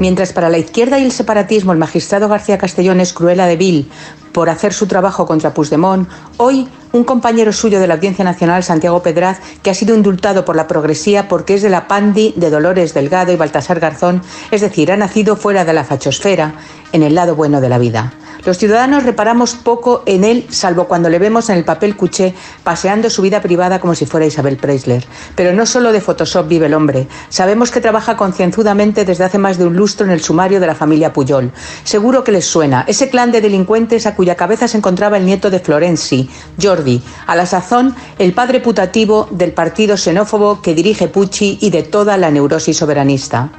Mientras para la izquierda y el separatismo el magistrado García Castellón es cruela de vil por hacer su trabajo contra Puigdemont, hoy un compañero suyo de la Audiencia Nacional, Santiago Pedraz, que ha sido indultado por la progresía porque es de la pandi de Dolores Delgado y Baltasar Garzón, es decir, ha nacido fuera de la fachosfera, en el lado bueno de la vida. Los ciudadanos reparamos poco en él, salvo cuando le vemos en el papel cuché paseando su vida privada como si fuera Isabel Preisler. Pero no solo de Photoshop vive el hombre. Sabemos que trabaja concienzudamente desde hace más de un lustro en el sumario de la familia Puyol. Seguro que les suena. Ese clan de delincuentes a cuya cabeza se encontraba el nieto de Florenzi, Jordi, a la sazón el padre putativo del partido xenófobo que dirige Pucci y de toda la neurosis soberanista.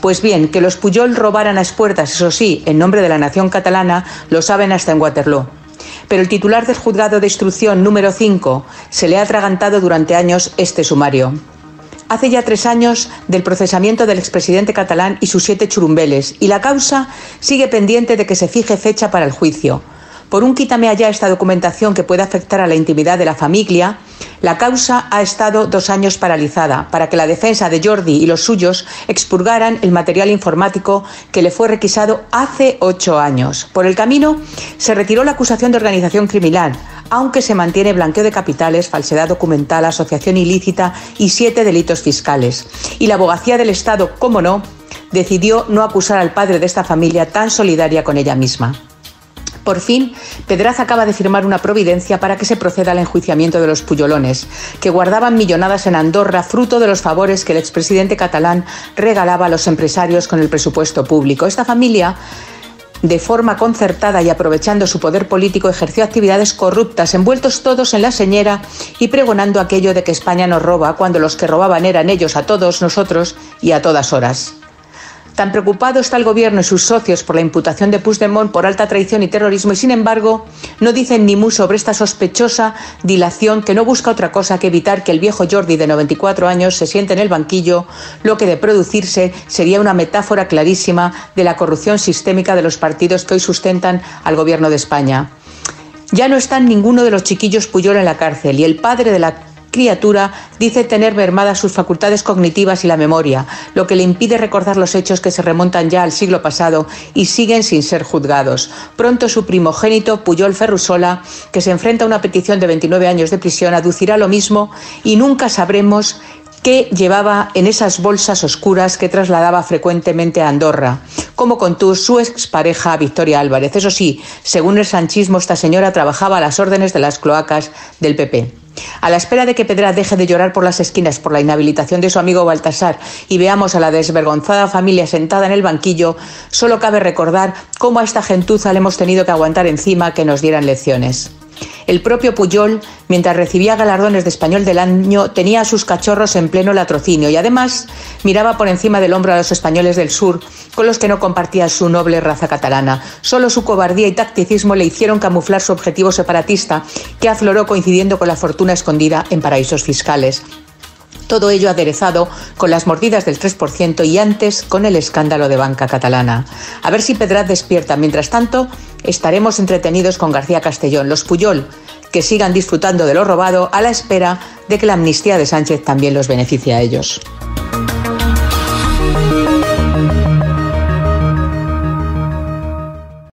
Pues bien, que los Puyol robaran a espuertas, eso sí, en nombre de la nación catalana, lo saben hasta en Waterloo. Pero el titular del juzgado de instrucción número 5 se le ha atragantado durante años este sumario. Hace ya tres años del procesamiento del expresidente catalán y sus siete churumbeles, y la causa sigue pendiente de que se fije fecha para el juicio. Por un quítame allá esta documentación que puede afectar a la intimidad de la familia, la causa ha estado dos años paralizada para que la defensa de Jordi y los suyos expurgaran el material informático que le fue requisado hace ocho años. Por el camino se retiró la acusación de organización criminal, aunque se mantiene blanqueo de capitales, falsedad documental, asociación ilícita y siete delitos fiscales. Y la abogacía del Estado, como no, decidió no acusar al padre de esta familia tan solidaria con ella misma. Por fin, Pedraz acaba de firmar una providencia para que se proceda al enjuiciamiento de los puyolones, que guardaban millonadas en Andorra, fruto de los favores que el expresidente catalán regalaba a los empresarios con el presupuesto público. Esta familia de forma concertada y aprovechando su poder político, ejerció actividades corruptas, envueltos todos en la señera y pregonando aquello de que España nos roba, cuando los que robaban eran ellos a todos nosotros y a todas horas. Tan preocupado está el Gobierno y sus socios por la imputación de Puigdemont por alta traición y terrorismo y, sin embargo, no dicen ni mu sobre esta sospechosa dilación que no busca otra cosa que evitar que el viejo Jordi de 94 años se siente en el banquillo, lo que de producirse sería una metáfora clarísima de la corrupción sistémica de los partidos que hoy sustentan al Gobierno de España. Ya no está ninguno de los chiquillos Puyol en la cárcel y el padre de la criatura dice tener mermadas sus facultades cognitivas y la memoria, lo que le impide recordar los hechos que se remontan ya al siglo pasado y siguen sin ser juzgados. Pronto su primogénito, Puyol Ferrusola, que se enfrenta a una petición de 29 años de prisión, aducirá lo mismo y nunca sabremos qué llevaba en esas bolsas oscuras que trasladaba frecuentemente a Andorra, como contó su expareja Victoria Álvarez. Eso sí, según el sanchismo, esta señora trabajaba a las órdenes de las cloacas del PP. A la espera de que Pedra deje de llorar por las esquinas por la inhabilitación de su amigo Baltasar y veamos a la desvergonzada familia sentada en el banquillo, solo cabe recordar cómo a esta gentuza le hemos tenido que aguantar encima que nos dieran lecciones. El propio Puyol, mientras recibía galardones de español del año, tenía a sus cachorros en pleno latrocinio y además miraba por encima del hombro a los españoles del sur, con los que no compartía su noble raza catalana. Solo su cobardía y tacticismo le hicieron camuflar su objetivo separatista, que afloró coincidiendo con la fortuna escondida en paraísos fiscales. Todo ello aderezado con las mordidas del 3% y antes con el escándalo de banca catalana. A ver si Pedraz despierta. Mientras tanto, estaremos entretenidos con García Castellón, los Puyol, que sigan disfrutando de lo robado a la espera de que la amnistía de Sánchez también los beneficie a ellos.